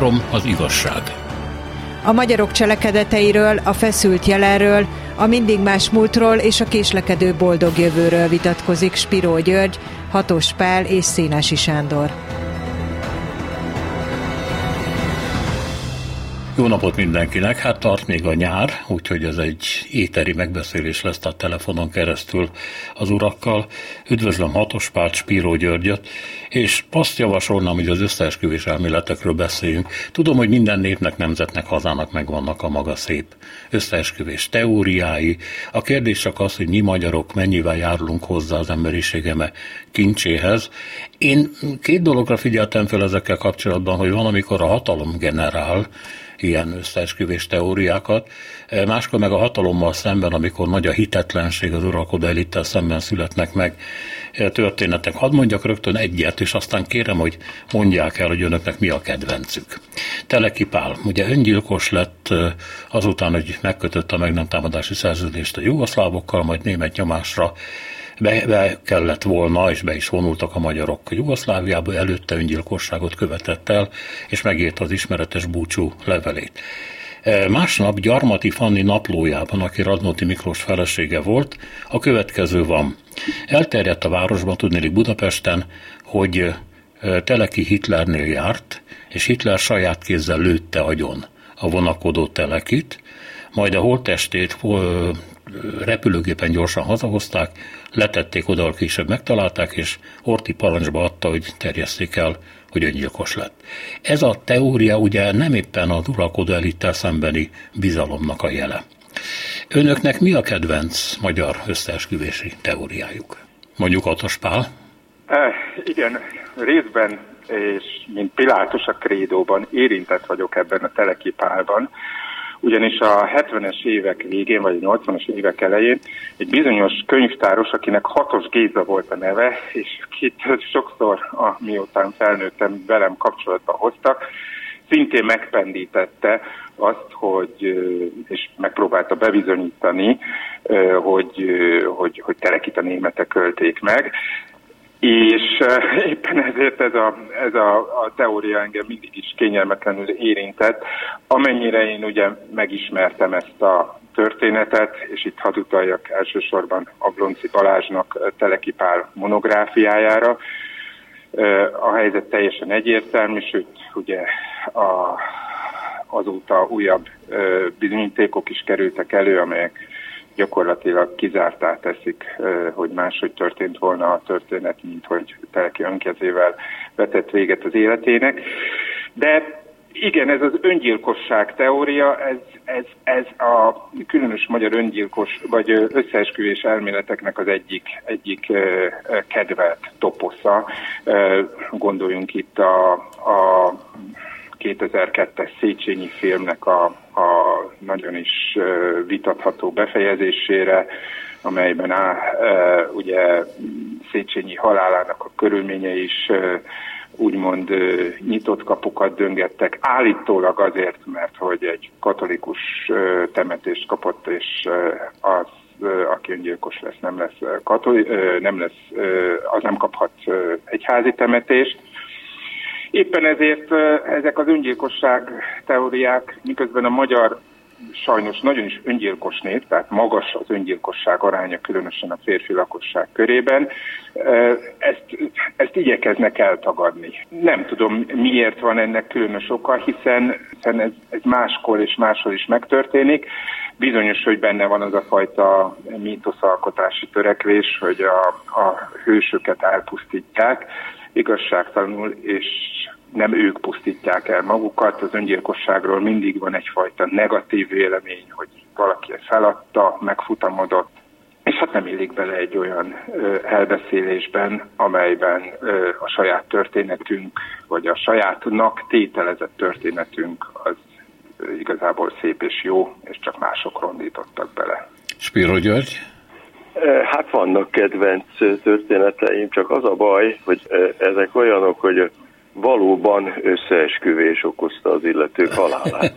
Három az igazság. A magyarok cselekedeteiről, a feszült jelenről, a mindig más múltról és a késlekedő boldog jövőről vitatkozik Spiró György, Hatos Pál és Szénási Sándor. Jó napot mindenkinek! Hát tart még a nyár, úgyhogy ez egy éteri megbeszélés lesz a telefonon keresztül az urakkal. Üdvözlöm Hatospárt, Spíró Györgyöt, és azt javasolnám, hogy az összeesküvés elméletekről beszéljünk. Tudom, hogy minden népnek, nemzetnek, hazának megvannak a maga szép összeesküvés teóriái. A kérdés csak az, hogy mi magyarok mennyivel járulunk hozzá az emberiségeme kincséhez. Én két dologra figyeltem fel ezekkel kapcsolatban, hogy van, amikor a hatalom generál, ilyen összeesküvés teóriákat. E, máskor meg a hatalommal szemben, amikor nagy a hitetlenség az uralkodó elittel szemben születnek meg e, történetek. Hadd mondjak rögtön egyet, és aztán kérem, hogy mondják el, hogy önöknek mi a kedvencük. Teleki Pál, ugye öngyilkos lett e, azután, hogy megkötött a meg nem támadási szerződést a jugoszlávokkal, majd német nyomásra be, be kellett volna, és be is vonultak a magyarok Jugoszláviába, előtte öngyilkosságot követett el, és megírta az ismeretes búcsú levelét. E, másnap Gyarmati Fanni naplójában, aki Radnóti Miklós felesége volt, a következő van. Elterjedt a városban, tudnélik Budapesten, hogy e, Teleki Hitlernél járt, és Hitler saját kézzel lőtte agyon a vonakodó Telekit, majd a holttestét repülőgépen gyorsan hazahozták, letették oda, ahol később megtalálták, és Orti parancsba adta, hogy terjesszék el, hogy öngyilkos lett. Ez a teória ugye nem éppen az uralkodó elittel szembeni bizalomnak a jele. Önöknek mi a kedvenc magyar összeesküvési teóriájuk? Mondjuk Atos Pál? E, igen, részben és mint Pilátus a krédóban érintett vagyok ebben a telekipálban, ugyanis a 70-es évek végén, vagy a 80-as évek elején egy bizonyos könyvtáros, akinek Hatos Géza volt a neve, és kit sokszor, miután felnőttem, velem kapcsolatba hoztak, szintén megpendítette azt, hogy, és megpróbálta bebizonyítani, hogy, hogy, hogy terekit a németek költék meg. És éppen ezért ez a, ez a, a teória engem mindig is kényelmetlenül érintett, amennyire én ugye megismertem ezt a történetet, és itt hadd utaljak elsősorban Ablonci Balázsnak Telekipál monográfiájára. A helyzet teljesen egyértelmű, sőt ugye a, azóta újabb bizonyítékok is kerültek elő, amelyek gyakorlatilag kizártá teszik, hogy máshogy történt volna a történet, mint hogy Teleki önkezével vetett véget az életének. De igen, ez az öngyilkosság teória, ez, ez, ez a különös magyar öngyilkos, vagy összeesküvés elméleteknek az egyik, egyik kedvelt toposza. Gondoljunk itt a, a 2002-es Széchenyi filmnek a, a nagyon is vitatható befejezésére, amelyben á, ugye Széchenyi halálának a körülményei is úgymond nyitott kapukat döngettek, állítólag azért, mert hogy egy katolikus temetést kapott, és az aki öngyilkos lesz, nem lesz, katoli, nem lesz, az nem kaphat egyházi temetést. Éppen ezért ezek az öngyilkosság teóriák, miközben a magyar sajnos nagyon is öngyilkos nép, tehát magas az öngyilkosság aránya, különösen a férfi lakosság körében, ezt, ezt igyekeznek eltagadni. Nem tudom, miért van ennek különös oka, hiszen, hiszen ez, ez máskor és máshol is megtörténik. Bizonyos, hogy benne van az a fajta mítoszalkotási törekvés, hogy a, a hősöket elpusztítják, igazságtalanul, és nem ők pusztítják el magukat. Az öngyilkosságról mindig van egyfajta negatív vélemény, hogy valaki ezt feladta, megfutamodott, és hát nem illik bele egy olyan elbeszélésben, amelyben a saját történetünk, vagy a sajátnak tételezett történetünk az igazából szép és jó, és csak mások rondítottak bele. Spiro György? Hát vannak kedvenc történeteim, csak az a baj, hogy ezek olyanok, hogy valóban összeesküvés okozta az illetők halálát.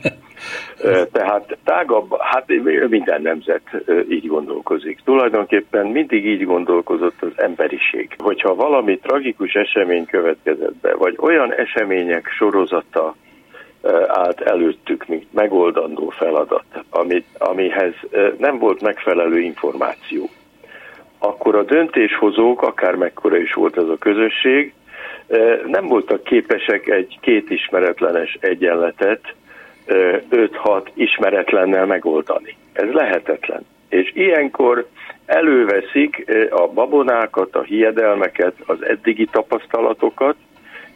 Tehát tágabb, hát minden nemzet így gondolkozik. Tulajdonképpen mindig így gondolkozott az emberiség. Hogyha valami tragikus esemény következett be, vagy olyan események sorozata állt előttük, mint megoldandó feladat, amit, amihez nem volt megfelelő információ. Akkor a döntéshozók, akár mekkora is volt ez a közösség, nem voltak képesek egy két ismeretlenes egyenletet 5-6 ismeretlennel megoldani. Ez lehetetlen. És ilyenkor előveszik a babonákat, a hiedelmeket, az eddigi tapasztalatokat,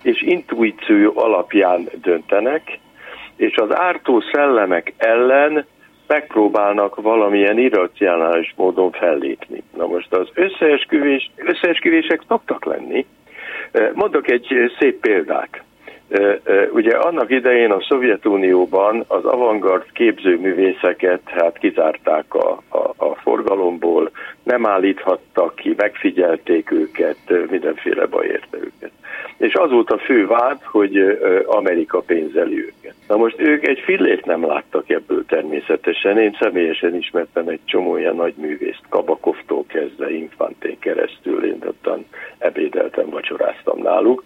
és intuíció alapján döntenek, és az ártó szellemek ellen megpróbálnak valamilyen irracionális módon fellépni. Na most az összeesküvés, összeesküvések szoktak lenni. Mondok egy szép példát. Ugye annak idején a Szovjetunióban az avantgard képzőművészeket hát kizárták a, a, a forgalomból, nem állíthattak ki, megfigyelték őket, mindenféle baj érte őket. És az volt a fő vád, hogy Amerika pénzeli őket. Na most ők egy fillét nem láttak ebből természetesen. Én személyesen ismertem egy csomó ilyen nagy művészt, Kabakovtól kezdve Infantén keresztül, én ottan ebédeltem, vacsoráztam náluk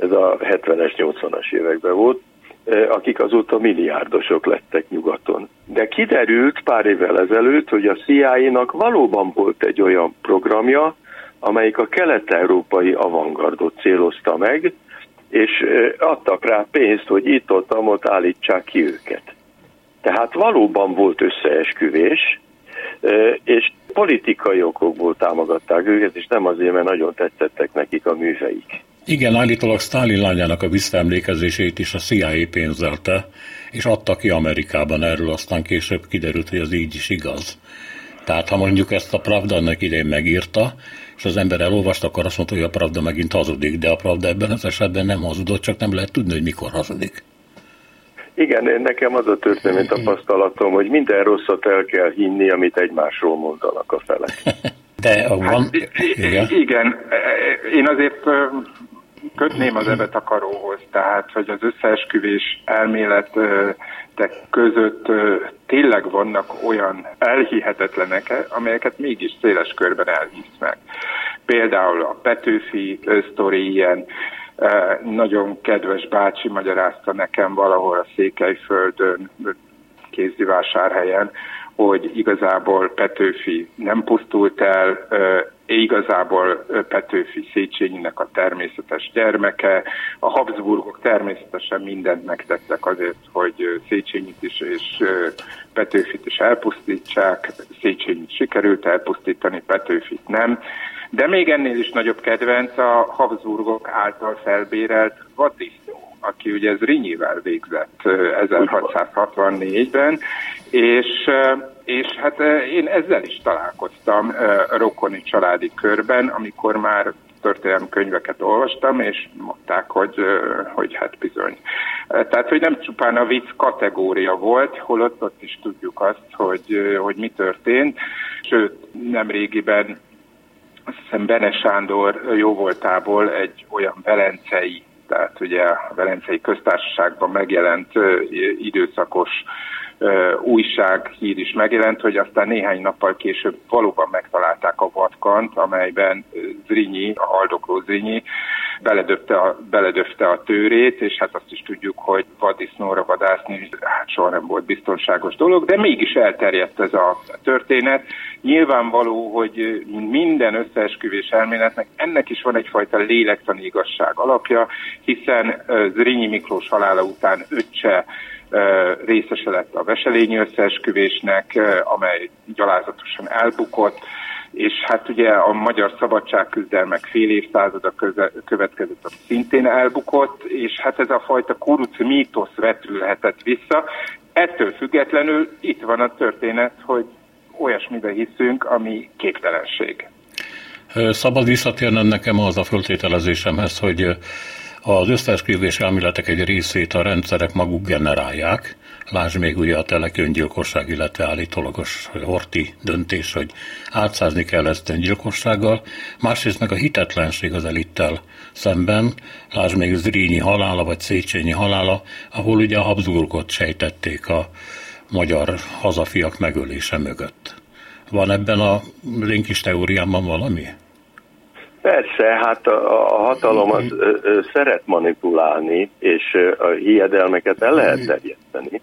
ez a 70-es, 80-as években volt, e, akik azóta milliárdosok lettek nyugaton. De kiderült pár évvel ezelőtt, hogy a CIA-nak valóban volt egy olyan programja, amelyik a kelet-európai avantgardot célozta meg, és adtak rá pénzt, hogy itt-ott, ott állítsák ki őket. Tehát valóban volt összeesküvés, és politikai okokból támogatták őket, és nem azért, mert nagyon tetszettek nekik a műveik. Igen, állítólag Stalin lányának a visszaemlékezését is a CIA pénzelte, és adta ki Amerikában erről, aztán később kiderült, hogy ez így is igaz. Tehát ha mondjuk ezt a Pravda annak idején megírta, és az ember elolvasta, akkor azt mondta, hogy a Pravda megint hazudik, de a Pravda ebben az esetben nem hazudott, csak nem lehet tudni, hogy mikor hazudik. Igen, nekem az a történet tapasztalatom, hogy minden rosszat el kell hinni, amit egymásról mondanak a felek. De van... Hát, igen. igen, én azért kötném az ebet a karóhoz, tehát hogy az összeesküvés elméletek között tényleg vannak olyan elhihetetlenek, amelyeket mégis széles körben elhisz meg. Például a Petőfi sztori ilyen, nagyon kedves bácsi magyarázta nekem valahol a Székelyföldön, kézdivásárhelyen, hogy igazából Petőfi nem pusztult el, igazából Petőfi Széchenyinek a természetes gyermeke. A Habsburgok természetesen mindent megtettek azért, hogy Széchenyit is és Petőfit is elpusztítsák. Széchenyit sikerült elpusztítani, Petőfit nem. De még ennél is nagyobb kedvenc a Habsburgok által felbérelt vaddisznó aki ugye ez Rinyivel végzett 1664-ben, és, és hát én ezzel is találkoztam rokoni családi körben, amikor már történelmi könyveket olvastam, és mondták, hogy, hogy hát bizony. Tehát, hogy nem csupán a vicc kategória volt, holott ott is tudjuk azt, hogy, hogy mi történt. Sőt, nem régiben azt hiszem Bene Sándor jóvoltából egy olyan velencei tehát ugye a Velencei Köztársaságban megjelent időszakos újság hír is megjelent, hogy aztán néhány nappal később valóban megtalálták a vatkant, amelyben Zrinyi, a haldokló Zrinyi beledöfte a, beledöfte a tőrét, és hát azt is tudjuk, hogy vaddisznóra vadászni hát soha nem volt biztonságos dolog, de mégis elterjedt ez a történet. Nyilvánvaló, hogy minden összeesküvés elméletnek ennek is van egyfajta lélektani igazság alapja, hiszen Zrinyi Miklós halála után öccse részese lett a veselényi összeesküvésnek, amely gyalázatosan elbukott, és hát ugye a magyar szabadságküzdelmek fél évszázada következett, ami szintén elbukott, és hát ez a fajta kuruc mítosz vetülhetett vissza. Ettől függetlenül itt van a történet, hogy olyasmibe hiszünk, ami képtelenség. Szabad visszatérnem nekem az a föltételezésemhez, hogy az összeesküvés elméletek egy részét a rendszerek maguk generálják. Lásd még ugye a teleköngyilkosság, illetve állítólagos horti döntés, hogy átszázni kell ezt öngyilkossággal. Másrészt meg a hitetlenség az elittel szemben. Lásd még Zrínyi halála, vagy Széchenyi halála, ahol ugye a Habsburgot sejtették a magyar hazafiak megölése mögött. Van ebben a linkis teóriában valami? Persze, hát a, a hatalom az ö, ö, szeret manipulálni, és ö, a hiedelmeket el lehet terjeszteni.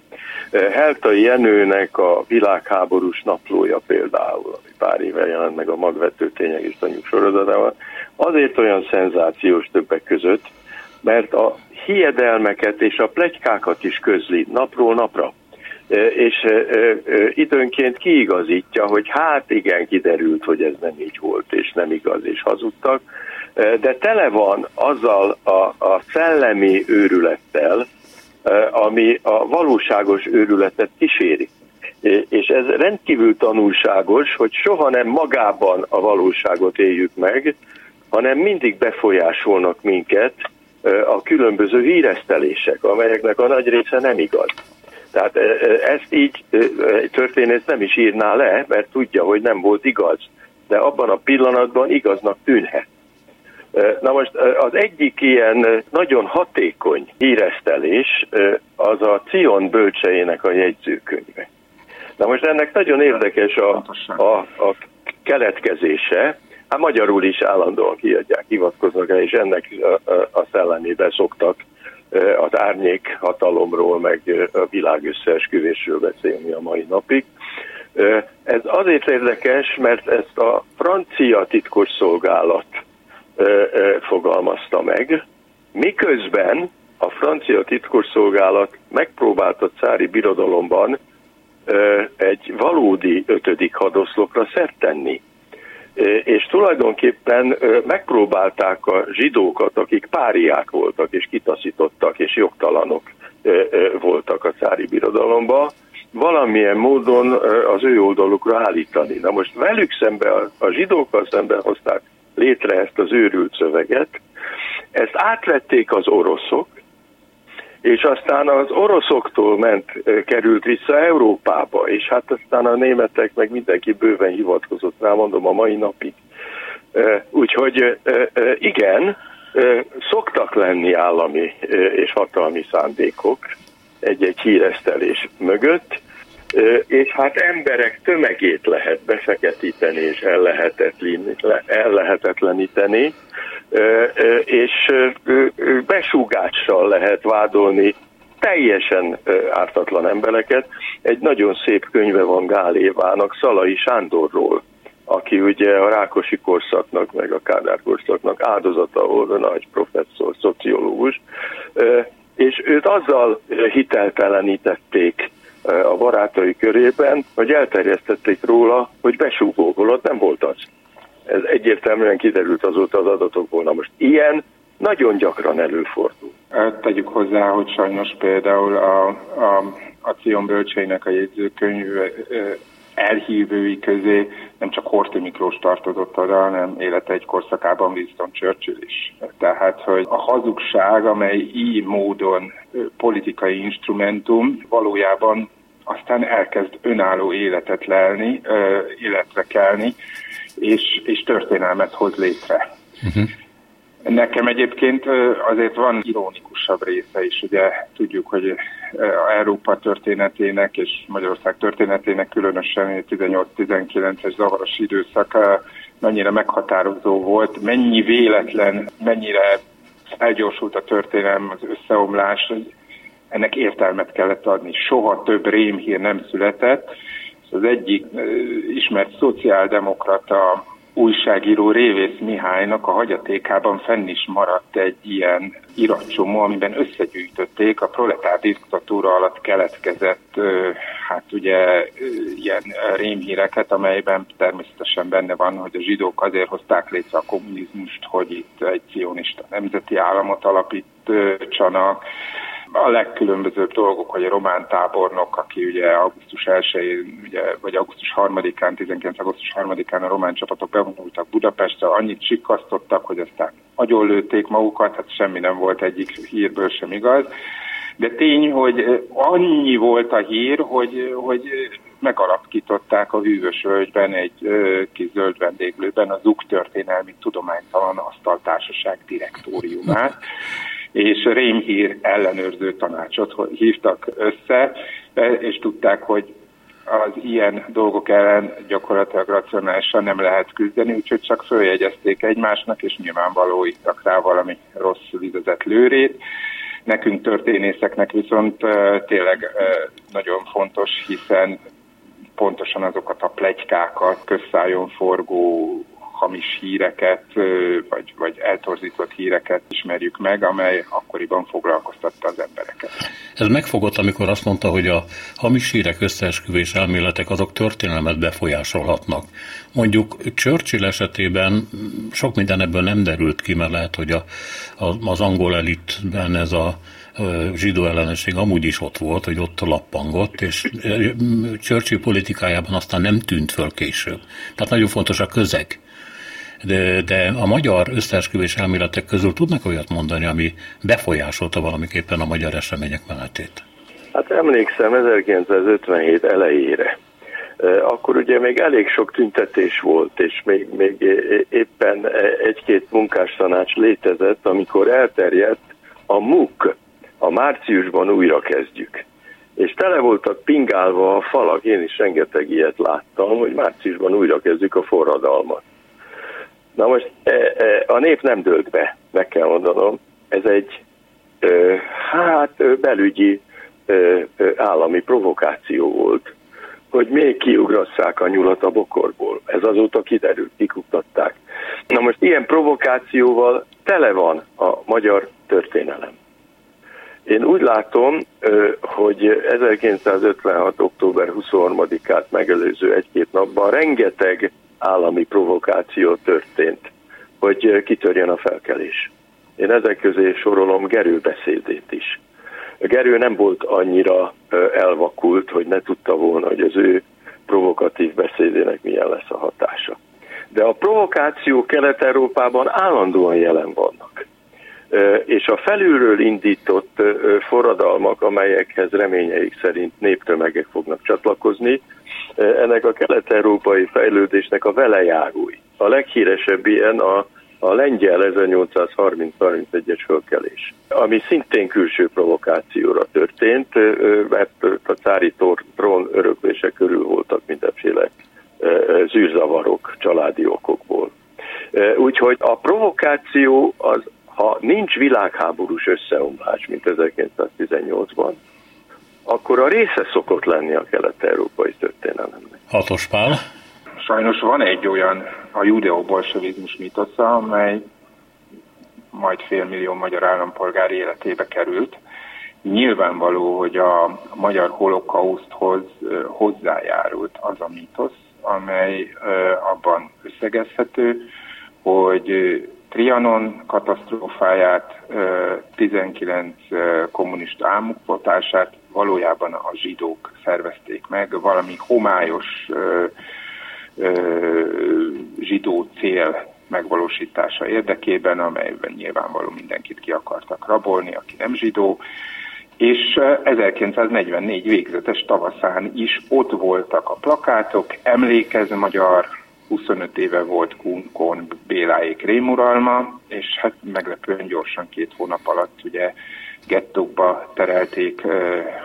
Helta Jenőnek a világháborús naplója például, ami pár éve jelent meg a magvető tények és tanyuk sorozatával, azért olyan szenzációs többek között, mert a hiedelmeket és a plegykákat is közli napról napra és időnként kiigazítja, hogy hát igen, kiderült, hogy ez nem így volt, és nem igaz, és hazudtak, de tele van azzal a, a szellemi őrülettel, ami a valóságos őrületet kíséri. És ez rendkívül tanulságos, hogy soha nem magában a valóságot éljük meg, hanem mindig befolyásolnak minket a különböző híresztelések, amelyeknek a nagy része nem igaz. Tehát ezt így egy történész nem is írná le, mert tudja, hogy nem volt igaz. De abban a pillanatban igaznak tűnhet. Na most az egyik ilyen nagyon hatékony híresztelés az a Cion bölcseinek a jegyzőkönyve. Na most ennek nagyon érdekes a, a, a keletkezése, hát magyarul is állandóan kiadják, hivatkoznak el, és ennek a, a, a szellemében szoktak az árnyék hatalomról, meg a világ összeesküvésről beszélni a mai napig. Ez azért érdekes, mert ezt a francia titkos szolgálat fogalmazta meg, miközben a francia titkosszolgálat megpróbált a cári birodalomban egy valódi ötödik hadoszlopra szert tenni. És tulajdonképpen megpróbálták a zsidókat, akik páriák voltak, és kitaszítottak, és jogtalanok voltak a cári birodalomba, valamilyen módon az ő oldalukra állítani. Na most velük szemben, a zsidókkal szemben hozták létre ezt az őrült szöveget, ezt átvették az oroszok, és aztán az oroszoktól ment, került vissza Európába, és hát aztán a németek meg mindenki bőven hivatkozott rá, mondom a mai napig. Úgyhogy igen, szoktak lenni állami és hatalmi szándékok egy-egy híresztelés mögött, és hát emberek tömegét lehet befeketíteni és ellehetetleníteni, és besúgással lehet vádolni teljesen ártatlan embereket. Egy nagyon szép könyve van Gál Évának, Szalai Sándorról, aki ugye a Rákosi korszaknak, meg a Kádár korszaknak áldozata volt, nagy professzor, szociológus, és őt azzal hiteltelenítették a barátai körében, hogy elterjesztették róla, hogy besúgó, holott nem volt az. Ez egyértelműen kiderült azóta az adatokból. Na most ilyen nagyon gyakran előfordul. Tegyük hozzá, hogy sajnos például a, a, a Cion bölcseinek a jegyzőkönyv elhívői közé nem csak Horthy Miklós tartozott oda, hanem élete egy korszakában Winston Churchill is. Tehát, hogy a hazugság, amely így módon politikai instrumentum, valójában aztán elkezd önálló életet lelni, életre kelni, és, és történelmet hoz létre. Uh-huh. Nekem egyébként azért van ironikusabb része is, ugye tudjuk, hogy Európa történetének és Magyarország történetének különösen 18-19-es zavaros időszak mennyire meghatározó volt, mennyi véletlen, mennyire elgyorsult a történelem, az összeomlás, ennek értelmet kellett adni. Soha több rémhír nem született. Az egyik ismert szociáldemokrata újságíró Révész Mihálynak a hagyatékában fenn is maradt egy ilyen iratcsomó, amiben összegyűjtötték a proletár diktatúra alatt keletkezett, hát ugye ilyen rémhíreket, amelyben természetesen benne van, hogy a zsidók azért hozták létre a kommunizmust, hogy itt egy cionista nemzeti államot alapítsanak, a legkülönbözőbb dolgok, hogy a román tábornok, aki ugye augusztus 1 ugye, vagy augusztus 3-án, 19. augusztus 3-án a román csapatok bevonultak Budapestre, annyit sikasztottak, hogy aztán agyonlőtték magukat, hát semmi nem volt egyik hírből sem igaz. De tény, hogy annyi volt a hír, hogy, hogy megalapították a hűvös völgyben egy ö, kis zöld vendéglőben a ZUK történelmi tudománytalan asztaltársaság direktóriumát és rémhír ellenőrző tanácsot hívtak össze, és tudták, hogy az ilyen dolgok ellen gyakorlatilag racionálisan nem lehet küzdeni, úgyhogy csak följegyezték egymásnak, és nyilvánvaló ittak rá valami rossz vizezett lőrét. Nekünk történészeknek viszont tényleg nagyon fontos, hiszen pontosan azokat a plegykákat, közszájon forgó hamis híreket, vagy, vagy eltorzított híreket ismerjük meg, amely akkoriban foglalkoztatta az embereket. Ez megfogott, amikor azt mondta, hogy a hamis hírek összeesküvés elméletek azok történelmet befolyásolhatnak. Mondjuk Churchill esetében sok minden ebből nem derült ki, mert lehet, hogy a, az angol elitben ez a zsidó ellenesség amúgy is ott volt, hogy ott lappangott, és Churchill politikájában aztán nem tűnt föl később. Tehát nagyon fontos a közeg de, de a magyar összeesküvés elméletek közül tudnak olyat mondani, ami befolyásolta valamiképpen a magyar események menetét? Hát emlékszem 1957 elejére. Akkor ugye még elég sok tüntetés volt, és még, még éppen egy-két munkástanács létezett, amikor elterjedt a MUK, a márciusban újra kezdjük. És tele voltak pingálva a falak, én is rengeteg ilyet láttam, hogy márciusban újra kezdjük a forradalmat. Na most e, e, a nép nem dőlt be, meg kell mondanom. Ez egy hát belügyi állami provokáció volt, hogy még kiugrasszák a nyulat a bokorból. Ez azóta kiderült, kikuktatták. Na most ilyen provokációval tele van a magyar történelem. Én úgy látom, hogy 1956. október 23-át megelőző egy-két napban rengeteg állami provokáció történt, hogy kitörjön a felkelés. Én ezek közé sorolom Gerő beszédét is. Gerő nem volt annyira elvakult, hogy ne tudta volna, hogy az ő provokatív beszédének milyen lesz a hatása. De a provokáció Kelet-Európában állandóan jelen vannak. És a felülről indított forradalmak, amelyekhez reményeik szerint néptömegek fognak csatlakozni, ennek a kelet-európai fejlődésnek a velejárói. A leghíresebb ilyen a, a lengyel 1830-31-es fölkelés, ami szintén külső provokációra történt, mert a cári trón öröklése körül voltak mindenféle zűrzavarok családi okokból. Úgyhogy a provokáció az, ha nincs világháborús összeomlás, mint 1918-ban, akkor a része szokott lenni a kelet-európai történelemnek. Hatos Pál. Sajnos van egy olyan a judeo-bolsevizmus mitosza, amely majd félmillió magyar állampolgár életébe került. Nyilvánvaló, hogy a magyar holokauszthoz hozzájárult az a mítosz, amely abban összegezhető, hogy Trianon katasztrófáját, 19 kommunista álmukvotását valójában a zsidók szervezték meg, valami homályos zsidó cél megvalósítása érdekében, amelyben nyilvánvaló mindenkit ki akartak rabolni, aki nem zsidó, és 1944 végzetes tavaszán is ott voltak a plakátok, emlékez magyar, 25 éve volt Kunkon Béláék rémuralma, és hát meglepően gyorsan két hónap alatt ugye gettókba terelték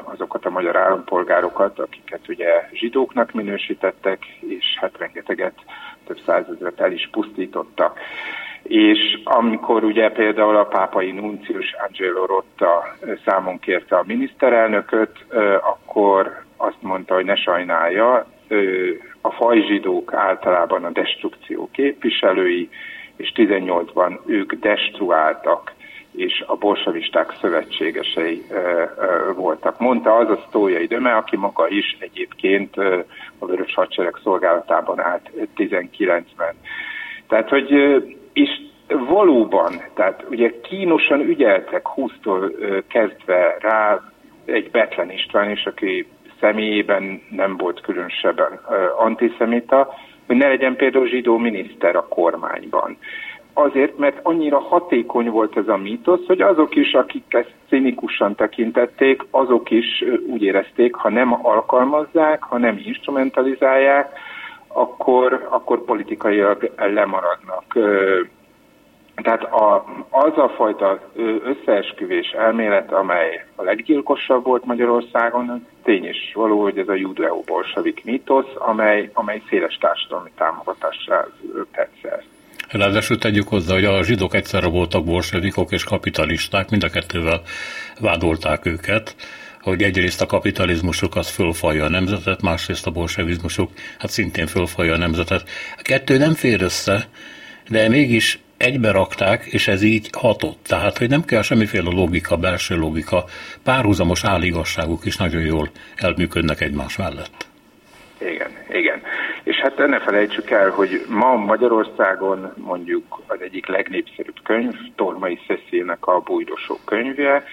azokat a magyar állampolgárokat, akiket ugye zsidóknak minősítettek, és hát rengeteget, több százezret el is pusztítottak. És amikor ugye például a pápai nuncius Angelo Rotta számon kérte a miniszterelnököt, akkor azt mondta, hogy ne sajnálja, a fajzsidók általában a destrukció képviselői, és 18-ban ők destruáltak, és a bolsavisták szövetségesei voltak. Mondta az a Sztójai Döme, aki maga is egyébként a Vörös Hadsereg szolgálatában állt 19-ben. Tehát, hogy és valóban, tehát ugye kínosan ügyeltek 20-tól kezdve rá egy Betlen István is, aki személyében nem volt különösebben antiszemita, hogy ne legyen például zsidó miniszter a kormányban. Azért, mert annyira hatékony volt ez a mítosz, hogy azok is, akik ezt cinikusan tekintették, azok is úgy érezték, ha nem alkalmazzák, ha nem instrumentalizálják, akkor, akkor politikailag lemaradnak. Tehát a, az a fajta összeesküvés elmélet, amely a leggyilkosabb volt Magyarországon, tény is való, hogy ez a judeo-bolsevik mítosz, amely, amely széles társadalmi támogatásra tett Ráadásul tegyük hozzá, hogy a zsidók egyszerre voltak bolsevikok és kapitalisták, mind a kettővel vádolták őket, hogy egyrészt a kapitalizmusuk az fölfalja a nemzetet, másrészt a bolsevizmusuk hát szintén fölfalja a nemzetet. A kettő nem fér össze, de mégis egybe rakták, és ez így hatott. Tehát, hogy nem kell semmiféle logika, belső logika, párhuzamos álligasságuk is nagyon jól elműködnek egymás mellett. Igen, igen. Hát ne felejtsük el, hogy ma Magyarországon mondjuk az egyik legnépszerűbb könyv, Tormai Szeszének a Bújdosó könyve,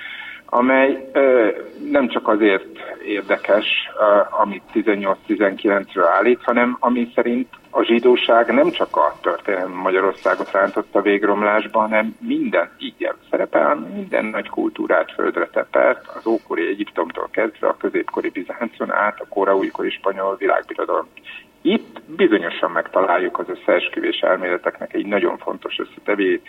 amely ö, nem csak azért érdekes, ö, amit 18-19-ről állít, hanem ami szerint a zsidóság nem csak a történelmi Magyarországot rántotta végromlásba, hanem minden így szerepel, minden nagy kultúrát földre tepert, az ókori Egyiptomtól kezdve a középkori Bizáncon át, a kora újkori spanyol világbirodalom. Itt bizonyosan megtaláljuk az összeesküvés elméleteknek egy nagyon fontos összetevét,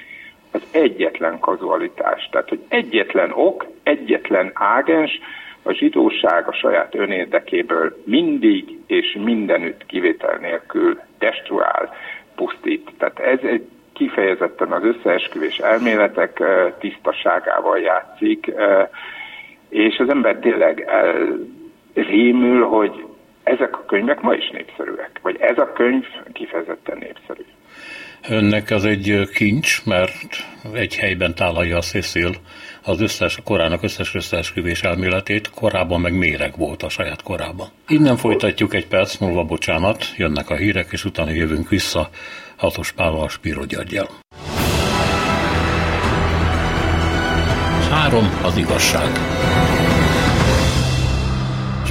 az egyetlen kazualitás. Tehát, hogy egyetlen ok, egyetlen ágens, a zsidóság a saját önérdekéből mindig és mindenütt kivétel nélkül destruál, pusztít. Tehát ez egy kifejezetten az összeesküvés elméletek tisztaságával játszik, és az ember tényleg rémül, hogy ezek a könyvek ma is népszerűek, vagy ez a könyv kifejezetten népszerű. Önnek az egy kincs, mert egy helyben tálalja a Cecil az összes, korának összes összeesküvés elméletét, korábban meg méreg volt a saját korában. Innen folytatjuk egy perc múlva, bocsánat, jönnek a hírek, és utána jövünk vissza Hatos Pállal, Spiro Györgyel. Három az igazság.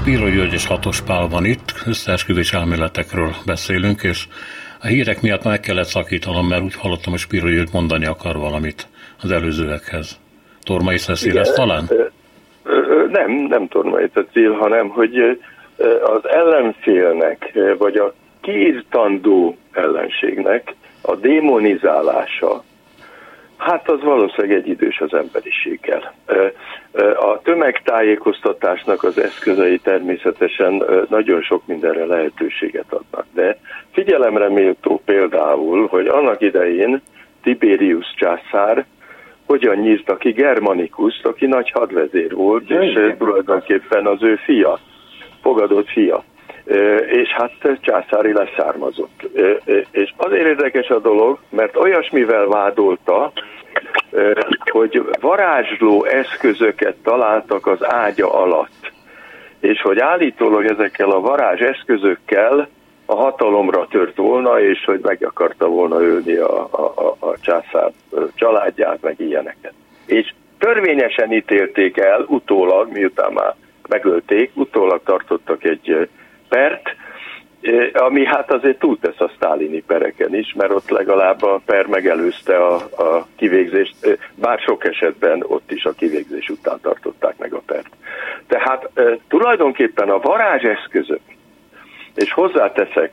Spiro György és Hatos Pál van itt, összeesküvés elméletekről beszélünk, és a hírek miatt meg kellett szakítanom, mert úgy hallottam, hogy Spiro György mondani akar valamit az előzőekhez. Tormai Cecil ez talán? Nem, nem Tormai Cecil, hanem hogy az ellenfélnek, vagy a kiirtandó ellenségnek a démonizálása, Hát az valószínűleg egy idős az emberiséggel. A tömegtájékoztatásnak az eszközei természetesen nagyon sok mindenre lehetőséget adnak, de figyelemre méltó például, hogy annak idején Tiberius császár hogyan nyírta ki Germanikuszt, aki nagy hadvezér volt, és tulajdonképpen az ő fia, fogadott fia és hát császári leszármazott. És azért érdekes a dolog, mert olyasmivel vádolta, hogy varázsló eszközöket találtak az ágya alatt, és hogy állítólag ezekkel a varázs eszközökkel a hatalomra tört volna, és hogy meg akarta volna ölni a, a, a, császár családját, meg ilyeneket. És törvényesen ítélték el utólag, miután már megölték, utólag tartottak egy pert, ami hát azért túltesz a sztálini pereken is, mert ott legalább a per megelőzte a, a kivégzést, bár sok esetben ott is a kivégzés után tartották meg a pert. Tehát tulajdonképpen a varázseszközök, és hozzáteszek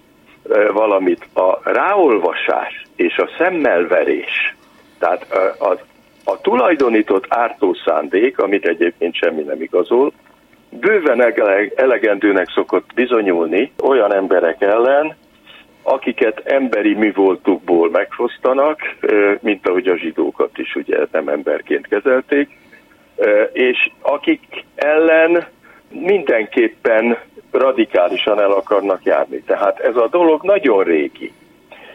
valamit, a ráolvasás és a szemmelverés, tehát a, a tulajdonított ártó szándék, amit egyébként semmi nem igazol, bőven elegendőnek szokott bizonyulni olyan emberek ellen, akiket emberi mi voltukból megfosztanak, mint ahogy a zsidókat is ugye nem emberként kezelték, és akik ellen mindenképpen radikálisan el akarnak járni. Tehát ez a dolog nagyon régi,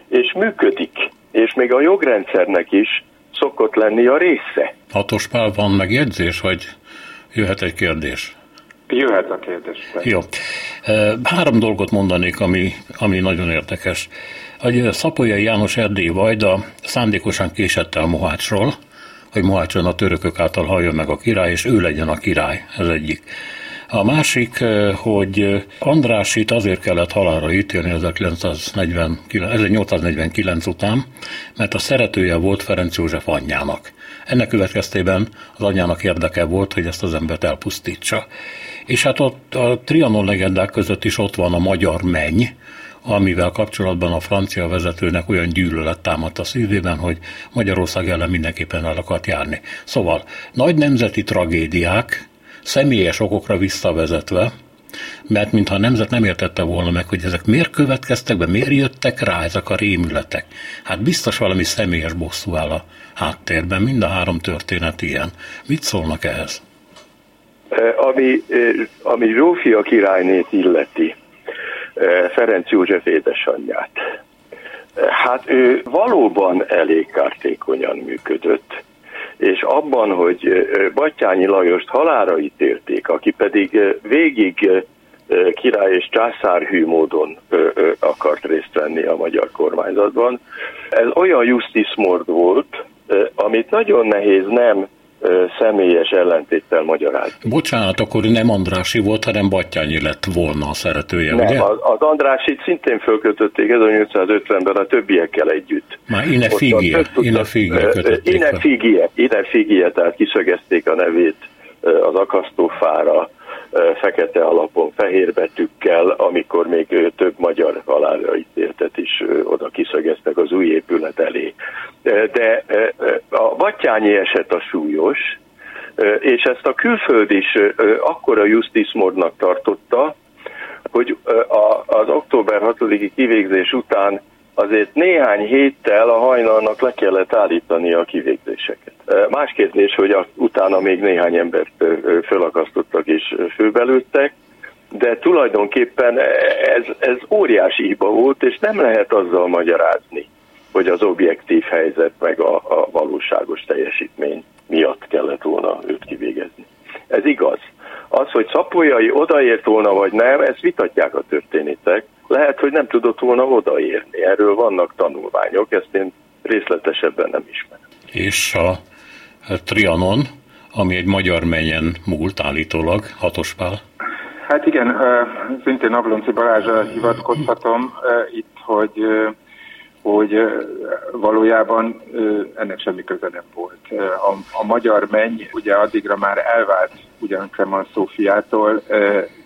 és működik, és még a jogrendszernek is szokott lenni a része. Hatos Pál, van megjegyzés, vagy jöhet egy kérdés? Jöhet a kérdés. Jó. Három dolgot mondanék, ami, ami nagyon érdekes. Hogy Szapolyai János Erdély Vajda szándékosan késett el Mohácsról, hogy Mohácson a törökök által halljon meg a király, és ő legyen a király, ez egyik. A másik, hogy Andrásit azért kellett halálra ítélni 1949, 1849 után, mert a szeretője volt Ferenc József anyjának. Ennek következtében az anyjának érdeke volt, hogy ezt az embert elpusztítsa. És hát ott a Trianon legendák között is ott van a magyar menny, amivel kapcsolatban a francia vezetőnek olyan gyűlölet támadt a szívében, hogy Magyarország ellen mindenképpen el akart járni. Szóval nagy nemzeti tragédiák, személyes okokra visszavezetve, mert mintha a nemzet nem értette volna meg, hogy ezek miért következtek be, miért jöttek rá ezek a rémületek. Hát biztos valami személyes bosszú áll a háttérben, mind a három történet ilyen. Mit szólnak ehhez? Ami, ami Zsófia királynét illeti, Ferenc József édesanyját, hát ő valóban elég kártékonyan működött. És abban, hogy Batyányi Lajost halára ítélték, aki pedig végig király és császárhű módon akart részt venni a magyar kormányzatban. Ez olyan justice mord volt, amit nagyon nehéz nem személyes ellentéttel magyarázni. Bocsánat, akkor nem Andrási volt, hanem Battyányi lett volna a szeretője, nem, ugye? Az, az Andrásit szintén fölkötötték 1850-ben a többiekkel együtt. Már Ine Figie, Ine Figie kötötték Ine Figie, Ine Figie, tehát kiszögezték a nevét az akasztófára, fekete alapon, fehér betűkkel, amikor még több magyar halálra ítéltet is oda kiszögeztek az új Battyányi eset a súlyos, és ezt a külföld is akkora justice tartotta, hogy az október 6-i kivégzés után azért néhány héttel a hajnalnak le kellett állítani a kivégzéseket. Más kérdés, hogy utána még néhány embert fölakasztottak és főbelőttek, de tulajdonképpen ez, ez óriási hiba volt, és nem lehet azzal magyarázni, hogy az objektív helyzet meg a, a valóságos teljesítmény miatt kellett volna őt kivégezni. Ez igaz. Az, hogy Szapolyai odaért volna vagy nem, ezt vitatják a történetek. Lehet, hogy nem tudott volna odaérni. Erről vannak tanulmányok, ezt én részletesebben nem ismerem. És a Trianon, ami egy magyar menyen múlt állítólag, Hatospál? Hát igen, szintén Ablonci Balázsra hivatkozhatom itt, hogy hogy valójában ennek semmi köze nem volt. A, a magyar menny ugye addigra már elvált ugyan Kreman Szófiától,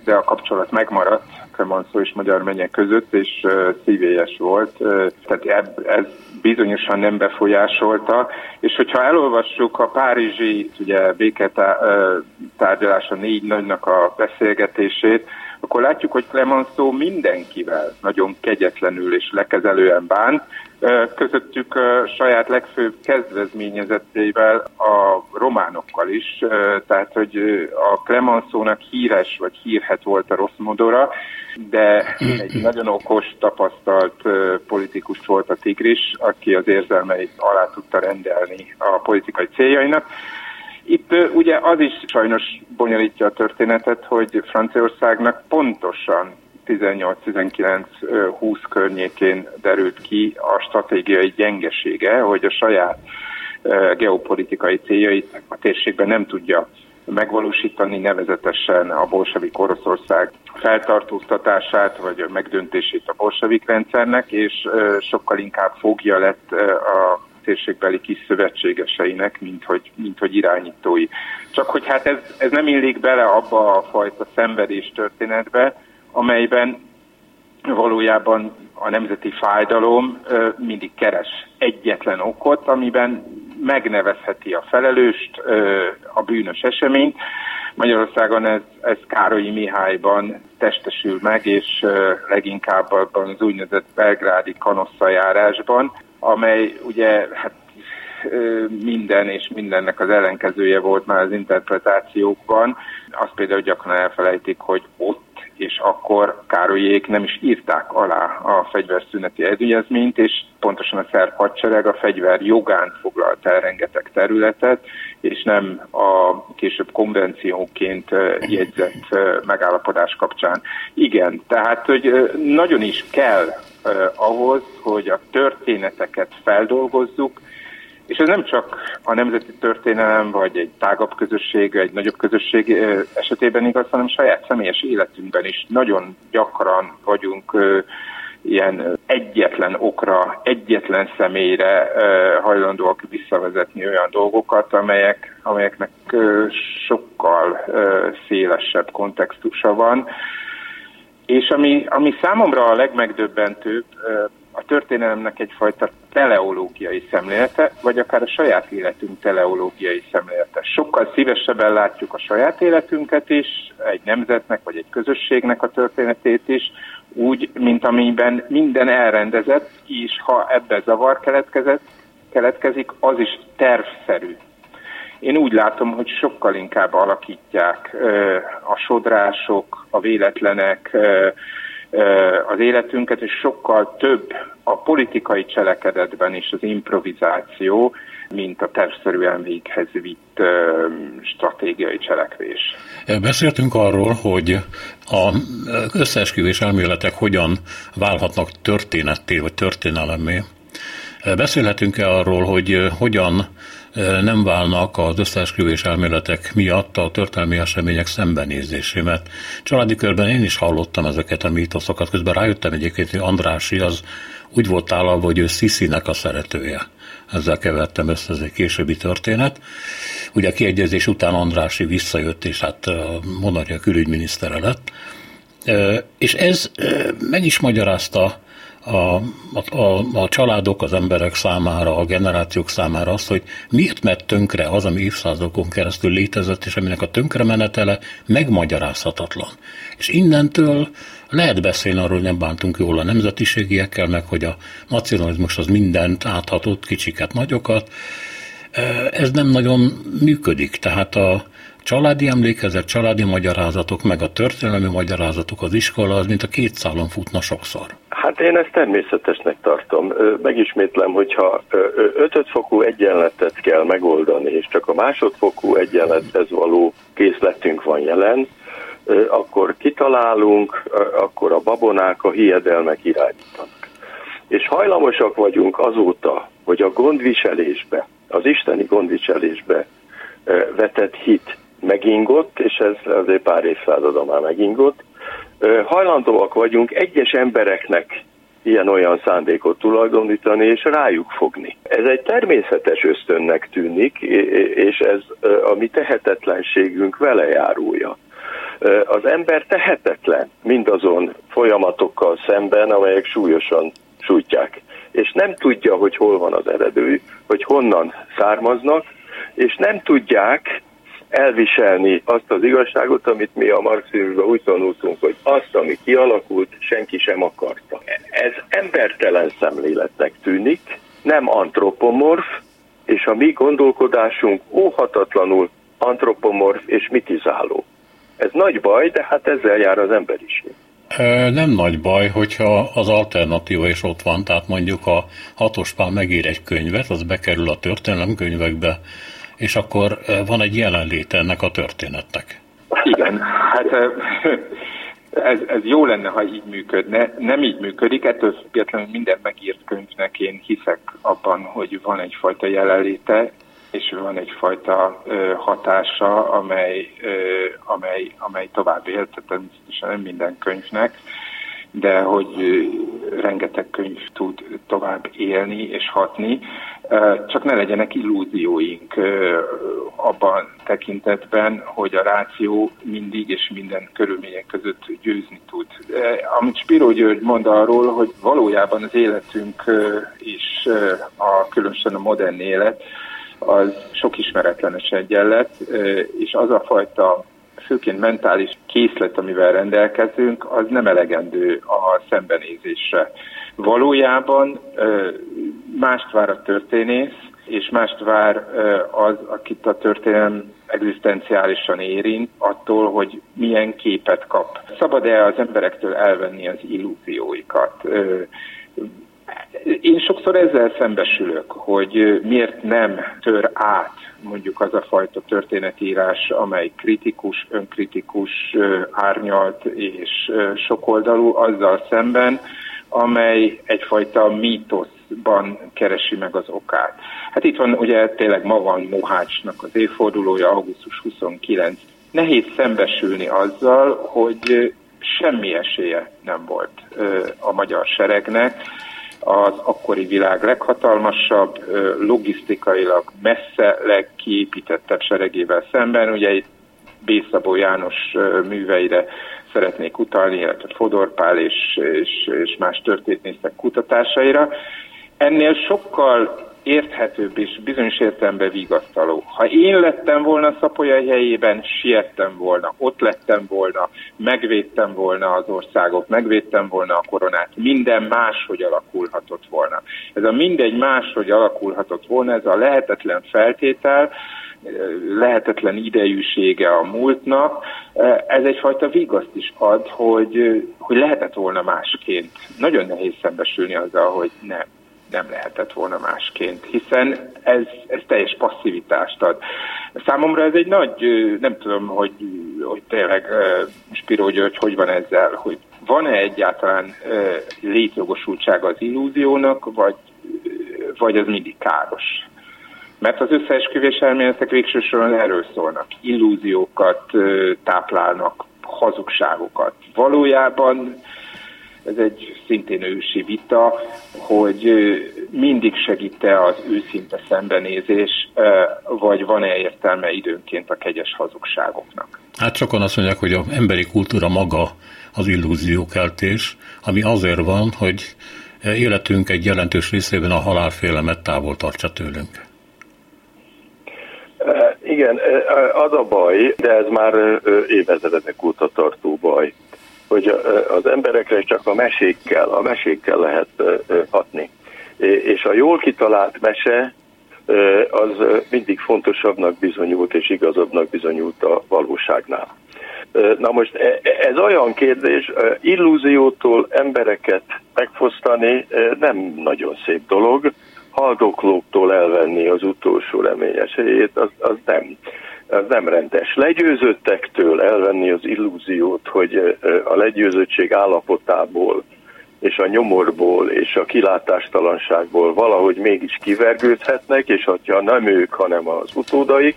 de a kapcsolat megmaradt Kremanszó és magyar mennyek között, és szívélyes volt. Tehát ez bizonyosan nem befolyásolta, és hogyha elolvassuk a párizsi ugye, béketárgyalás a négy nagynak a beszélgetését, akkor látjuk, hogy Clemenceau mindenkivel nagyon kegyetlenül és lekezelően bánt, közöttük saját legfőbb kezdvezményezetteivel a románokkal is, tehát hogy a Clemenceau-nak híres vagy hírhet volt a rossz modora, de egy nagyon okos, tapasztalt politikus volt a Tigris, aki az érzelmeit alá tudta rendelni a politikai céljainak. Itt ugye az is sajnos bonyolítja a történetet, hogy Franciaországnak pontosan 18-19-20 környékén derült ki a stratégiai gyengesége, hogy a saját geopolitikai céljait a térségben nem tudja megvalósítani, nevezetesen a bolsevik Oroszország feltartóztatását, vagy a megdöntését a bolsevik rendszernek, és sokkal inkább fogja lett a térségbeli kis szövetségeseinek, mint hogy, mint hogy irányítói. Csak hogy hát ez, ez nem illik bele abba a fajta szenvedés történetbe, amelyben valójában a nemzeti fájdalom mindig keres egyetlen okot, amiben megnevezheti a felelőst, a bűnös eseményt. Magyarországon ez, ez Károlyi Mihályban testesül meg, és leginkább abban az úgynevezett belgrádi kanosszajárásban, amely ugye hát minden és mindennek az ellenkezője volt már az interpretációkban. Azt például gyakran elfelejtik, hogy ott és akkor Károlyék nem is írták alá a fegyverszüneti egyezményt, és pontosan a szerb hadsereg a fegyver jogán foglalt el rengeteg területet, és nem a később konvencióként jegyzett megállapodás kapcsán. Igen, tehát hogy nagyon is kell ahhoz, hogy a történeteket feldolgozzuk, és ez nem csak a nemzeti történelem, vagy egy tágabb közösség, egy nagyobb közösség esetében igaz, hanem saját személyes életünkben is nagyon gyakran vagyunk ilyen egyetlen okra, egyetlen személyre hajlandóak visszavezetni olyan dolgokat, amelyek, amelyeknek sokkal szélesebb kontextusa van. És ami, ami számomra a legmegdöbbentőbb, a történelemnek egyfajta teleológiai szemlélete, vagy akár a saját életünk teleológiai szemlélete. Sokkal szívesebben látjuk a saját életünket is, egy nemzetnek vagy egy közösségnek a történetét is, úgy, mint amiben minden elrendezett, és ha ebbe zavar keletkezett, keletkezik, az is tervszerű. Én úgy látom, hogy sokkal inkább alakítják a sodrások, a véletlenek, az életünket, és sokkal több a politikai cselekedetben is az improvizáció, mint a tervszerűen véghez vitt stratégiai cselekvés. Beszéltünk arról, hogy a összeesküvés elméletek hogyan válhatnak történetté vagy történelemé. Beszélhetünk-e arról, hogy hogyan nem válnak az összeesküvés elméletek miatt a történelmi események szembenézésé, családi körben én is hallottam ezeket a mítoszokat, közben rájöttem egyébként, hogy Andrási az úgy volt állalva, hogy ő Sziszinek a szeretője. Ezzel kevertem össze, ez egy későbbi történet. Ugye a kiegyezés után Andrási visszajött, és hát monarchia külügyminisztere lett. És ez meg is magyarázta a, a, a családok, az emberek számára, a generációk számára azt, hogy miért ment tönkre az, ami évszázadokon keresztül létezett, és aminek a tönkremenetele megmagyarázhatatlan. És innentől lehet beszélni arról, hogy nem bántunk jól a nemzetiségiekkel, meg hogy a nacionalizmus az mindent áthatott, kicsiket, nagyokat. Ez nem nagyon működik. Tehát a, családi emlékezet, családi magyarázatok, meg a történelmi magyarázatok az iskola, az mint a két szálon futna sokszor. Hát én ezt természetesnek tartom. Megismétlem, hogyha ötödfokú egyenletet kell megoldani, és csak a másodfokú egyenlethez való készletünk van jelen, akkor kitalálunk, akkor a babonák, a hiedelmek irányítanak. És hajlamosak vagyunk azóta, hogy a gondviselésbe, az isteni gondviselésbe vetett hit megingott, és ez azért pár évszázada már megingott, hajlandóak vagyunk egyes embereknek ilyen-olyan szándékot tulajdonítani és rájuk fogni. Ez egy természetes ösztönnek tűnik, és ez a mi tehetetlenségünk vele járulja. Az ember tehetetlen mindazon folyamatokkal szemben, amelyek súlyosan sújtják. És nem tudja, hogy hol van az eredő, hogy honnan származnak, és nem tudják elviselni azt az igazságot, amit mi a marxizmusban úgy tanultunk, hogy azt, ami kialakult, senki sem akarta. Ez embertelen szemléletnek tűnik, nem antropomorf, és a mi gondolkodásunk óhatatlanul antropomorf és mitizáló. Ez nagy baj, de hát ezzel jár az emberiség. Nem nagy baj, hogyha az alternatíva is ott van, tehát mondjuk a hatospál megír egy könyvet, az bekerül a történelemkönyvekbe, és akkor van egy jelenléte ennek a történetnek. Igen, hát ez, ez jó lenne, ha így működne. Nem így működik, ettől függetlenül minden megírt könyvnek én hiszek abban, hogy van egyfajta jelenléte, és van egyfajta ö, hatása, amely, ö, amely, amely tovább élt, tehát természetesen nem minden könyvnek, de hogy rengeteg könyv tud tovább élni és hatni, csak ne legyenek illúzióink abban tekintetben, hogy a ráció mindig és minden körülmények között győzni tud. Amit Spiro György mond arról, hogy valójában az életünk és a különösen a modern élet, az sok ismeretlenes egyenlet, és az a fajta főként mentális készlet, amivel rendelkezünk, az nem elegendő a szembenézésre. Valójában mást vár a történész, és mást vár az, akit a történelem egzisztenciálisan érint, attól, hogy milyen képet kap. Szabad-e az emberektől elvenni az illúzióikat? Én sokszor ezzel szembesülök, hogy miért nem tör át mondjuk az a fajta történetírás, amely kritikus, önkritikus, árnyalt és sokoldalú, azzal szemben, amely egyfajta mítoszban keresi meg az okát. Hát itt van ugye tényleg ma van Mohácsnak az évfordulója, augusztus 29. Nehéz szembesülni azzal, hogy semmi esélye nem volt a magyar seregnek, az akkori világ leghatalmasabb, logisztikailag messze legkiépítettebb seregével szemben. Ugye itt Bészabó János műveire szeretnék utalni, illetve Fodor Pál és, és, és más történészek kutatásaira. Ennél sokkal érthetőbb és bizonyos értelemben vigasztaló. Ha én lettem volna Szapolyai helyében, siettem volna, ott lettem volna, megvédtem volna az országot, megvédtem volna a koronát, minden máshogy alakulhatott volna. Ez a mindegy máshogy alakulhatott volna, ez a lehetetlen feltétel, lehetetlen idejűsége a múltnak, ez egyfajta vigaszt is ad, hogy, hogy lehetett volna másként. Nagyon nehéz szembesülni azzal, hogy nem nem lehetett volna másként, hiszen ez, ez teljes passzivitást ad. Számomra ez egy nagy, nem tudom, hogy, hogy tényleg Spiró György hogy van ezzel, hogy van-e egyáltalán létjogosultsága az illúziónak, vagy, vagy az mindig káros. Mert az összeesküvés elméletek végső soron erről szólnak. Illúziókat táplálnak, hazugságokat. Valójában ez egy szintén ősi vita, hogy mindig segít-e az őszinte szembenézés, vagy van-e értelme időnként a kegyes hazugságoknak. Hát sokan azt mondják, hogy az emberi kultúra maga az illúziókeltés, ami azért van, hogy életünk egy jelentős részében a halálfélemet távol tartsa tőlünk. Igen, az a baj, de ez már évezredek óta tartó baj, hogy az emberekre csak a mesékkel, a mesékkel lehet hatni. És a jól kitalált mese az mindig fontosabbnak bizonyult és igazabbnak bizonyult a valóságnál. Na most e, ez olyan kérdés, illúziótól embereket megfosztani nem nagyon szép dolog, haldoklóktól elvenni az utolsó reményes helyét, az, az nem ez nem rendes. Legyőzöttektől elvenni az illúziót, hogy a legyőzöttség állapotából és a nyomorból és a kilátástalanságból valahogy mégis kivergődhetnek, és ha nem ők, hanem az utódaik,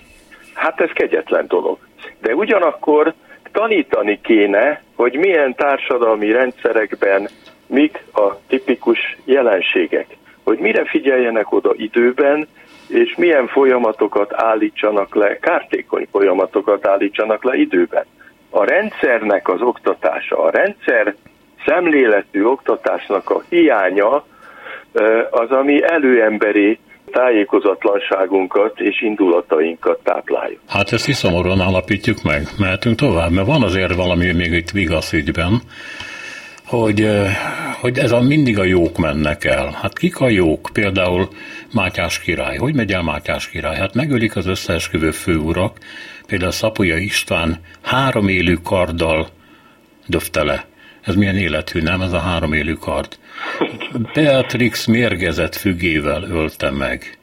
hát ez kegyetlen dolog. De ugyanakkor tanítani kéne, hogy milyen társadalmi rendszerekben mik a tipikus jelenségek, hogy mire figyeljenek oda időben, és milyen folyamatokat állítsanak le, kártékony folyamatokat állítsanak le időben. A rendszernek az oktatása, a rendszer szemléletű oktatásnak a hiánya az, ami előemberi tájékozatlanságunkat és indulatainkat táplálja. Hát ezt is szomorúan állapítjuk meg. Mehetünk tovább, mert van azért valami még itt vigasz ügyben, hogy, hogy ez a mindig a jók mennek el. Hát kik a jók? Például Mátyás király. Hogy megy el Mátyás király? Hát megölik az összeesküvő főurak, például Szapolya István három élő karddal döfte le. Ez milyen élethű, nem? Ez a három élő kard. Beatrix mérgezett fügével ölte meg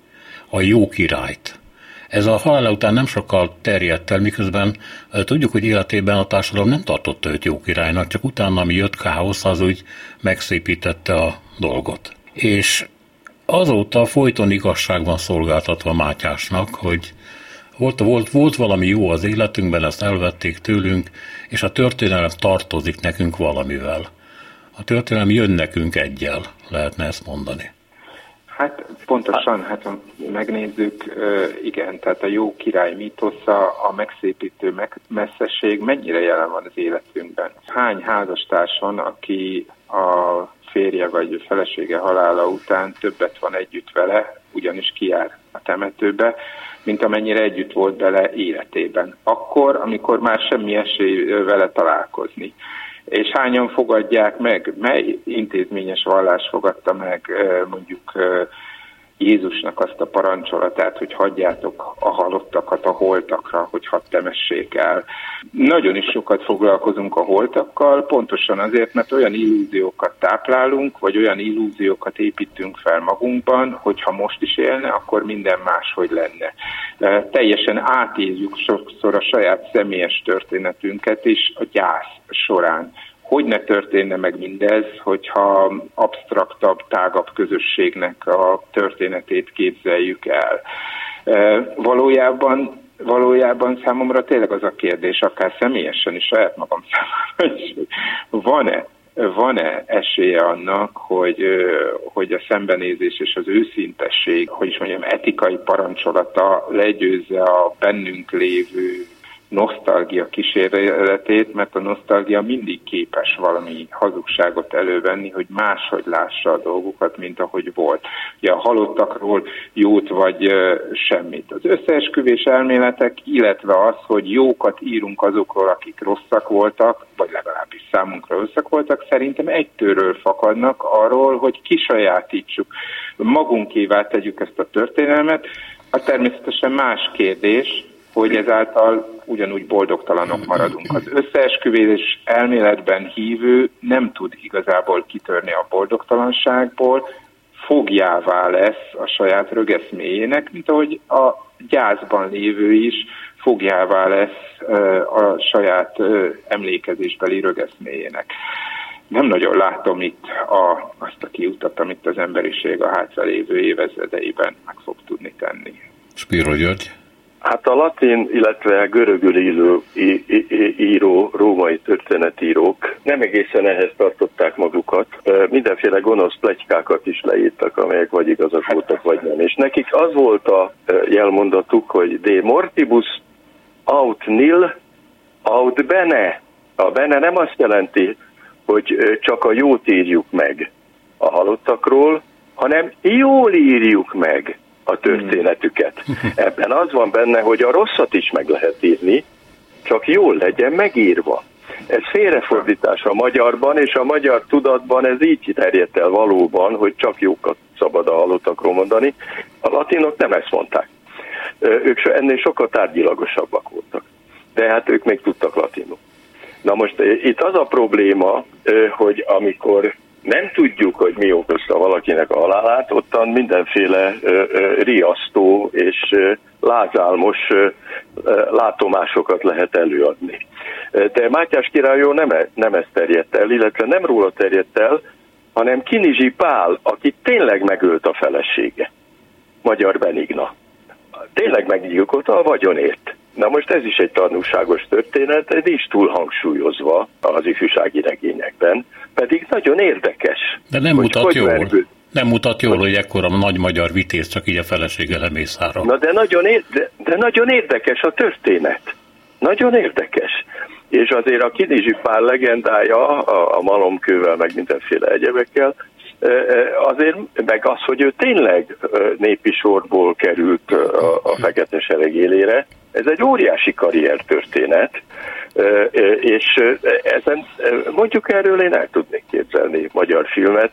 a jó királyt. Ez a halál után nem sokkal terjedt el, miközben tudjuk, hogy életében a társadalom nem tartotta őt jó királynak, csak utána, ami jött káosz, az úgy megszépítette a dolgot. És azóta folyton igazság van szolgáltatva Mátyásnak, hogy volt, volt, volt valami jó az életünkben, ezt elvették tőlünk, és a történelem tartozik nekünk valamivel. A történelem jön nekünk egyel, lehetne ezt mondani. Hát pontosan, hát ha megnézzük, igen, tehát a jó király mítosza, a megszépítő meg, messzesség mennyire jelen van az életünkben. Hány házastárson, aki a férje vagy felesége halála után többet van együtt vele, ugyanis kijár a temetőbe, mint amennyire együtt volt vele életében. Akkor, amikor már semmi esély vele találkozni és hányan fogadják meg, mely intézményes vallás fogadta meg mondjuk Jézusnak azt a parancsolatát, hogy hagyjátok a halottakat a holtakra, hogy hadd temessék el. Nagyon is sokat foglalkozunk a holtakkal, pontosan azért, mert olyan illúziókat táplálunk, vagy olyan illúziókat építünk fel magunkban, hogy ha most is élne, akkor minden máshogy lenne. Teljesen átéljük sokszor a saját személyes történetünket is a gyász során hogy ne történne meg mindez, hogyha absztraktabb, tágabb közösségnek a történetét képzeljük el. E, valójában valójában számomra tényleg az a kérdés, akár személyesen is, saját magam számára is, van-e van-e esélye annak, hogy, hogy a szembenézés és az őszintesség, hogy is mondjam, etikai parancsolata legyőzze a bennünk lévő nosztalgia kísérletét, mert a nosztalgia mindig képes valami hazugságot elővenni, hogy máshogy lássa a dolgokat, mint ahogy volt. Ugye a halottakról jót vagy semmit. Az összeesküvés elméletek, illetve az, hogy jókat írunk azokról, akik rosszak voltak, vagy legalábbis számunkra rosszak voltak, szerintem egytőről fakadnak arról, hogy kisajátítsuk, magunkévá tegyük ezt a történelmet. A természetesen más kérdés, hogy ezáltal ugyanúgy boldogtalanok maradunk. Az összeesküvés elméletben hívő nem tud igazából kitörni a boldogtalanságból, fogjává lesz a saját rögeszméjének, mint ahogy a gyászban lévő is fogjává lesz a saját emlékezésbeli rögeszméjének. Nem nagyon látom itt a, azt a kiutat, amit az emberiség a hátralévő évezredeiben meg fog tudni tenni. Spiro György? Hát a latin, illetve görögül író, író, római történetírók nem egészen ehhez tartották magukat. Mindenféle gonosz pletykákat is leírtak, amelyek vagy igazak voltak, vagy nem. És nekik az volt a jelmondatuk, hogy de mortibus aut nil aut bene. A bene nem azt jelenti, hogy csak a jót írjuk meg a halottakról, hanem jól írjuk meg a történetüket. Ebben az van benne, hogy a rosszat is meg lehet írni, csak jól legyen megírva. Ez félrefordítás a magyarban, és a magyar tudatban ez így terjedt el valóban, hogy csak jókat szabad a halottakról mondani. A latinok nem ezt mondták. Ők ennél sokkal tárgyilagosabbak voltak. De hát ők még tudtak latinul. Na most itt az a probléma, hogy amikor nem tudjuk, hogy mi okozta valakinek a halálát, ottan mindenféle riasztó és lázálmos látomásokat lehet előadni. De Mátyás királyó nem, e, nem ezt terjedt el, illetve nem róla terjedt el, hanem Kinizsi Pál, aki tényleg megölt a felesége, Magyar Benigna. Tényleg meggyilkolta a vagyonért. Na most ez is egy tanulságos történet, ez is túl hangsúlyozva az ifjúsági regényekben, pedig nagyon érdekes. De nem mutat jól. Vergő. Nem mutat jól, hogy ekkora nagy magyar vitéz csak így a felesége lemészára. Na de nagyon, érde, de nagyon érdekes a történet. Nagyon érdekes. És azért a Kinizsi Pál legendája a, a malomkővel, meg mindenféle egyebekkel, azért meg az, hogy ő tényleg népi sorból került a, a fekete sereg élére, ez egy óriási karriertörténet, és ezen mondjuk erről én el tudnék képzelni magyar filmet,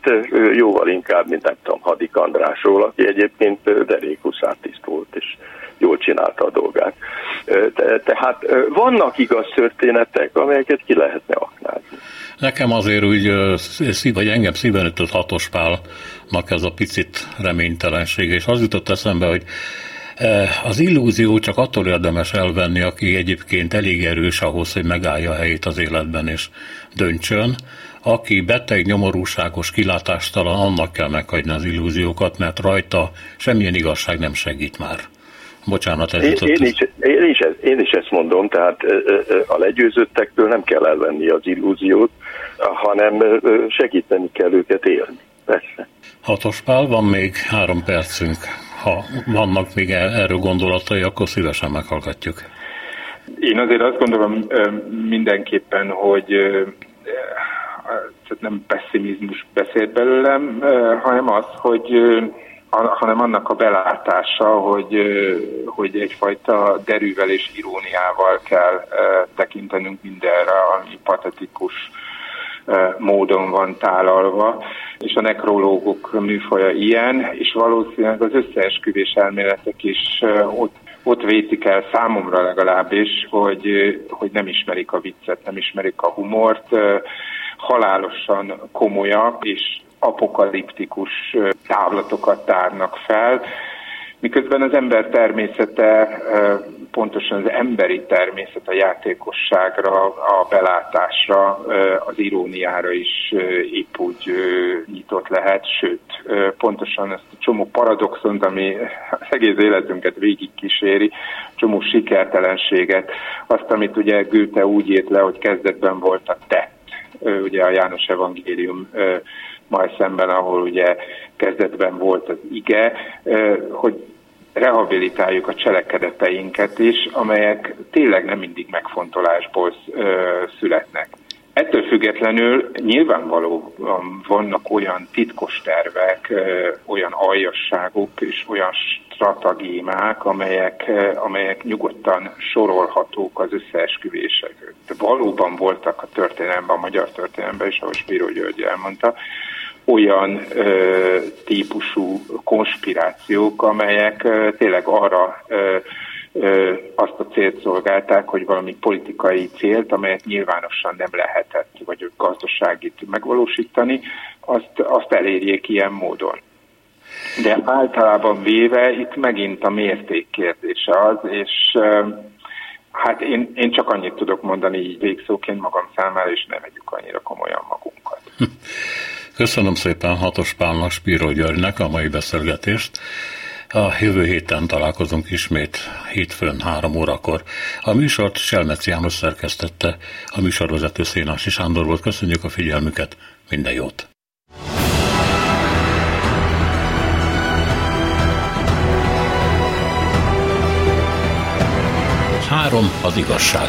jóval inkább, mint nem tudom, Hadik Andrásról, aki egyébként derékuszártiszt volt, és jól csinálta a dolgát. Tehát vannak igaz történetek, amelyeket ki lehetne aknázni. Nekem azért úgy, vagy engem szíven ütött hatos pálnak ez a picit reménytelenség, és az jutott eszembe, hogy az illúzió csak attól érdemes elvenni, aki egyébként elég erős ahhoz, hogy megállja a helyét az életben és döntsön. Aki beteg, nyomorúságos, kilátástalan, annak kell meghagyni az illúziókat, mert rajta semmilyen igazság nem segít már. Bocsánat, ez én, én, is, én, is, én is ezt mondom, tehát a legyőzöttektől nem kell elvenni az illúziót, hanem segíteni kell őket élni. Persze. Hatos pál, van még három percünk. Ha vannak még erről gondolatai, akkor szívesen meghallgatjuk. Én azért azt gondolom mindenképpen, hogy nem pessimizmus beszélt belőlem, hanem az, hogy hanem annak a belátása, hogy, hogy egyfajta derűvel és iróniával kell tekintenünk mindenre, ami patetikus módon van tálalva, és a nekrológok műfaja ilyen, és valószínűleg az összeesküvés elméletek is ott ott vétik el számomra legalábbis, hogy, hogy nem ismerik a viccet, nem ismerik a humort, halálosan komolyak és apokaliptikus távlatokat tárnak fel, miközben az ember természete, pontosan az emberi természet a játékosságra, a belátásra, az iróniára is épp úgy nyitott lehet, sőt, pontosan ezt a csomó paradoxont, ami az egész életünket végigkíséri, csomó sikertelenséget, azt, amit ugye Goethe úgy írt le, hogy kezdetben volt a tett, ugye a János Evangélium majd szemben, ahol ugye kezdetben volt az ige, hogy rehabilitáljuk a cselekedeteinket is, amelyek tényleg nem mindig megfontolásból születnek. Ettől függetlenül nyilvánvalóan vannak olyan titkos tervek, olyan aljasságok és olyan stratagémák, amelyek, amelyek nyugodtan sorolhatók az összeesküvések. De valóban voltak a történelemben, a magyar történelemben is, ahogy Spiro György elmondta, olyan ö, típusú konspirációk, amelyek ö, tényleg arra ö, ö, azt a célt szolgálták, hogy valami politikai célt, amelyet nyilvánosan nem lehetett, vagy gazdaságit megvalósítani, azt, azt elérjék ilyen módon. De általában véve itt megint a mérték kérdése az, és hát én, én csak annyit tudok mondani így végszóként magam számára, és ne vegyük annyira komolyan magunkat. Köszönöm szépen Hatos Pálnak, Spiro Györgynek a mai beszélgetést. A jövő héten találkozunk ismét hétfőn három órakor. A műsort Selmec János szerkesztette, a műsorvezető Szénási Sándor volt. Köszönjük a figyelmüket, minden jót! Három az igazság.